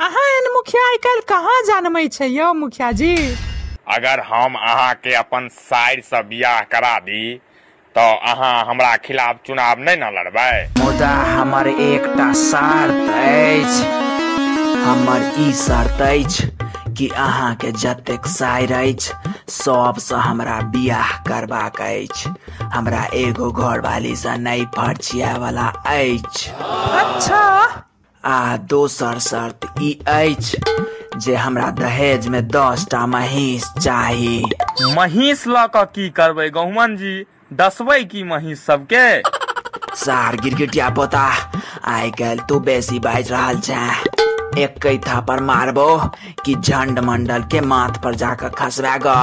अहाँ मुखिया आइ काल्हि कहाँ जानमै छै यौ मुखिया जी अगर हम अहाँके अपन साइड से बियाह करा दी तऽ अहाँ हमरा खिलाफ चुनाव नहि न लड़बै। मुदा हमर एकटा शर्त अछि। हमर ई शर्त अछि कि अहाँके जतेक साइर अछि सबसँ हमरा बियाह करबाक अछि। हमरा एगो घरवाली से नहि फर्चिया वाला अछि। अच्छा। आ दोसर शर्त ई अछि जे हमरा दहेज में दस टा महीष चाही। महीष लऽ कऽ की करबै गहुमन जी दसबै की महीष सबके? सार गिरगिटिया पोता आइ काल्हि तू बेसी बाजि रहल छै। एकै थापर मारबो कि झंड मंडल के माथ पर जाकर खसबा ग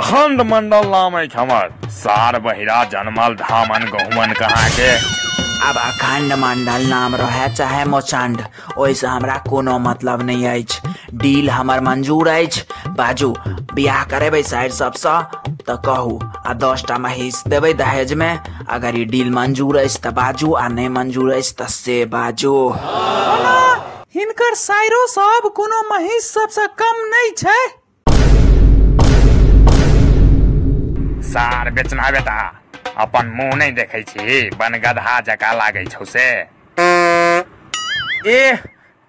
अखंड मंडल नाम अछि हमर। सार बहिरा जनमल धामन गहुमन कहाँ के अब अखंड मंडल नाम रहे चाहे मोचंड ओहिसँ हमरा कोनो मतलब नहीं अछि। डील हमर मंजूर अछि। बाजू बियाह करेबै साइड सबसँ? तऽ कहू आ दस टा महीष देबै दहेज में अगर ई डील मंजूर अछि तऽ बाजू आ नहि मंजूर अछि तऽ से बाजू। हिनकर साइरो सब कोनो महीष सबसँ कम नहि छै। सार बेचना बेटा। अपन मुँह नहि देखै छी। बनगदहा जकाँ लागै छौ से। एह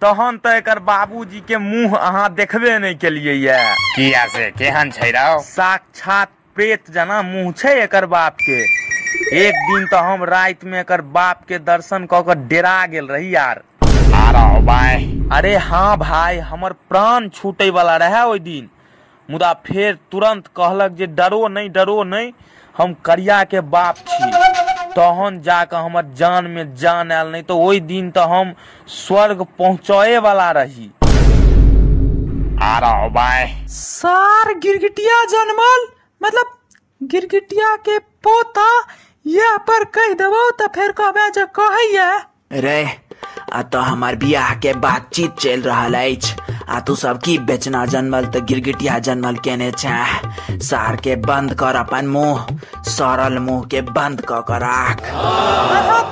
तहन तऽ एकर बाबूजी के मुँह अहाँ देखबे नहि केलियै ये। किया से? केहन छै रौ? साक्षात प्रेत जना मुँह छै एकर बाप के। एक दिन तऽ हम राति में एकर बाप के दर्शन कऽ के डेरा गेल रही यार। आरो बाय अरे हाँ भाई हमर प्राण छूटे वाला रहे ओहि दिन। मुदा फेर तुरंत कहलक जे डरो नहीं डरो नहीं हम करिया के बाप छी। तहन जाके हमर जान में जान आयल नहीं तो ओहि दिन तो हम स्वर्ग पहुँचाए वाला रही। आरो बाय। सार गिरगिटिया जनमल मतलब गिरगिटिया के पोता यह पर कह देबो तऽ फेर कहबै जे कहैया। रे आ तो हमार बियाह के बातचीत चल रहा अछि। आ तू सब की बेचना जनमल तऽ गिरगिटिया जनमल केने छै। सार के बंद कर अपन मुँह सरल मुँह के बंद क के राख।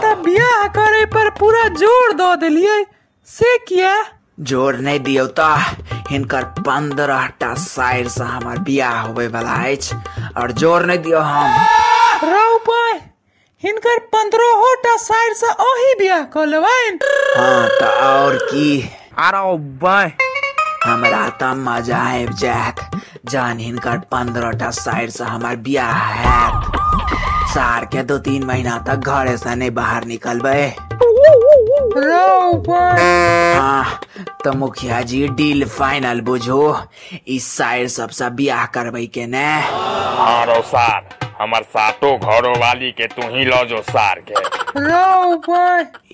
तऽ बियाह करे पर पूरा ज़ोर दऽ देलियै से किया? ज़ोर नहीं दियो तऽ हिनकर पंद्रह टा साइर से हमार बियाह होवे वाला अछि और ज़ोर नहीं दियो हम। रौ पाय हिनकर पंद्रहो टा साइड से अही बियाह कऽ लेबनि। हाँ तऽ और की? आरो बाय हमरा तऽ मज़ा आबि जायत जहन हिनकर पंद्रह टा साइड से हमार बियाह हैत। सार के दो तीन महीना तक घरे से नहीं बाहर निकलबे। हाँ तो मुखिया जी डील फाइनल बुझो। इस साइड सबसे बियाह करबै के ने? आरो सार। हमर सातो घरो वाली के तू ही लो जो सार के।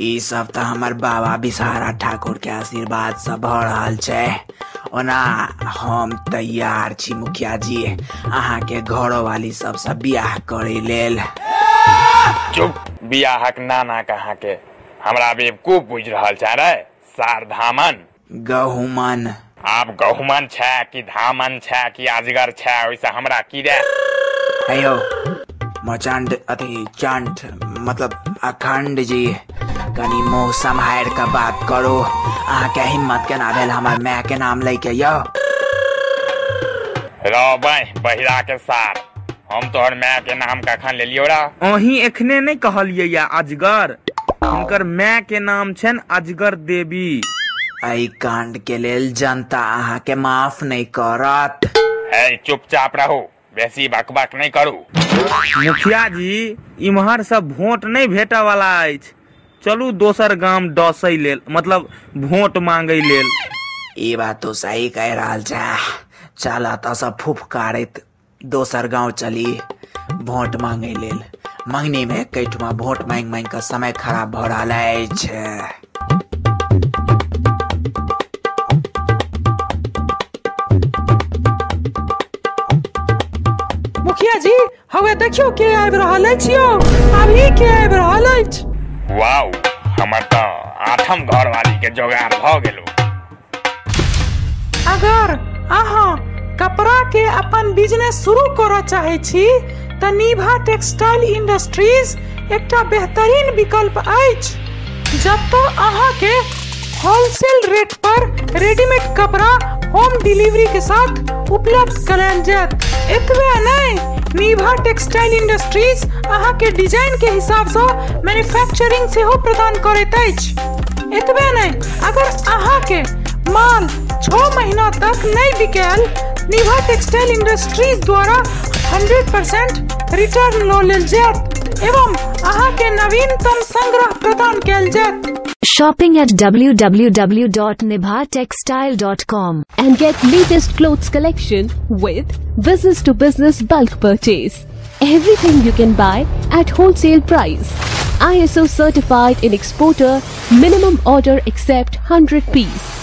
ई सब तऽ हमर बाबा बिसारा ठाकुर के आशीर्वाद से भऽ रहल छै। ओना हम तैयार छी मुखिया जी अहाँ के घरो वाली सबसे बियाह करे लेल। चुप बियाहक नाना कहाँ के? हमरा बेवकूफ़ बुझि रहल छै रे सार धामन। गहुमन। आब गहुमन छै कि धामन छै कि अजगर छै ओइसे हमरा की रे हेयो मचंड अथी चंड मतलब अखंड जी कनी मुँह सम्हारि के बात करू अहाँके हिम्मत केना भेल हमर माय के नाम लै के यौ रो बाय बहिरा के सार हम तोहर माय के नाम कखन लेलियो रा अही एखने नहि कहलियै या अजगर हुनकर माय के नाम छनि अजगर देवी एहि कांड के लेल जनता अहाँके माफ़ नहीं करत है चुपचाप रहू बेसी बकबक नहीं करू। मुखिया जी इम्हर सब वोट नहि भेटऽ वाला अछि। चलू दोसर गाम डसै लेल मतलब वोट मांगै लेल। ई बात तो सही कह रहा छै। चल एतऽ फुफकारैत दोसर गाँव चली वोट मांगे लेल। मंगनी में कैठमा वोट मांग मांग के समय खराब भ रहा अछि। हवे देखियो के आबि रहल अछि यौ अभी के आबि रहल अछि वाउ हमर तो आठम घर वाली के जोगाड़ भ गेलो। अगर अहाँ कपड़ा के अपन बिज़नेस शुरू करऽ चाहे छी तऽ निभा टेक्सटाइल इंडस्ट्रीज़ एकटा बेहतरीन विकल्प अछि जतऽ अहाँके होलसेल रेट पर रेडीमेड कपड़ा होम डिलीवरी के साथ उपलब्ध करायल जायत एतबे नहीं, निभा टेक्सटाइल इंडस्ट्रीज़ अहाँ के डिज़ाइन के हिसाब से मैन्युफैक्चरिंग सेहो प्रदान करैत अछि। एतबे नहीं, अगर अहाँ के माल छह महीना तक नहीं बिकायल निभा टेक्सटाइल इंडस्ट्रीज़ द्वारा 100% रिटर्न लो लेल जायत, एवं अहाँ के नवीनतम संग्रह प्रदान कैल जायत। Shopping at www.nibhatextile.com. and get latest clothes collection with business to business bulk purchase. Everything you can buy at wholesale price. ISO certified in exporter minimum order except 100 piece.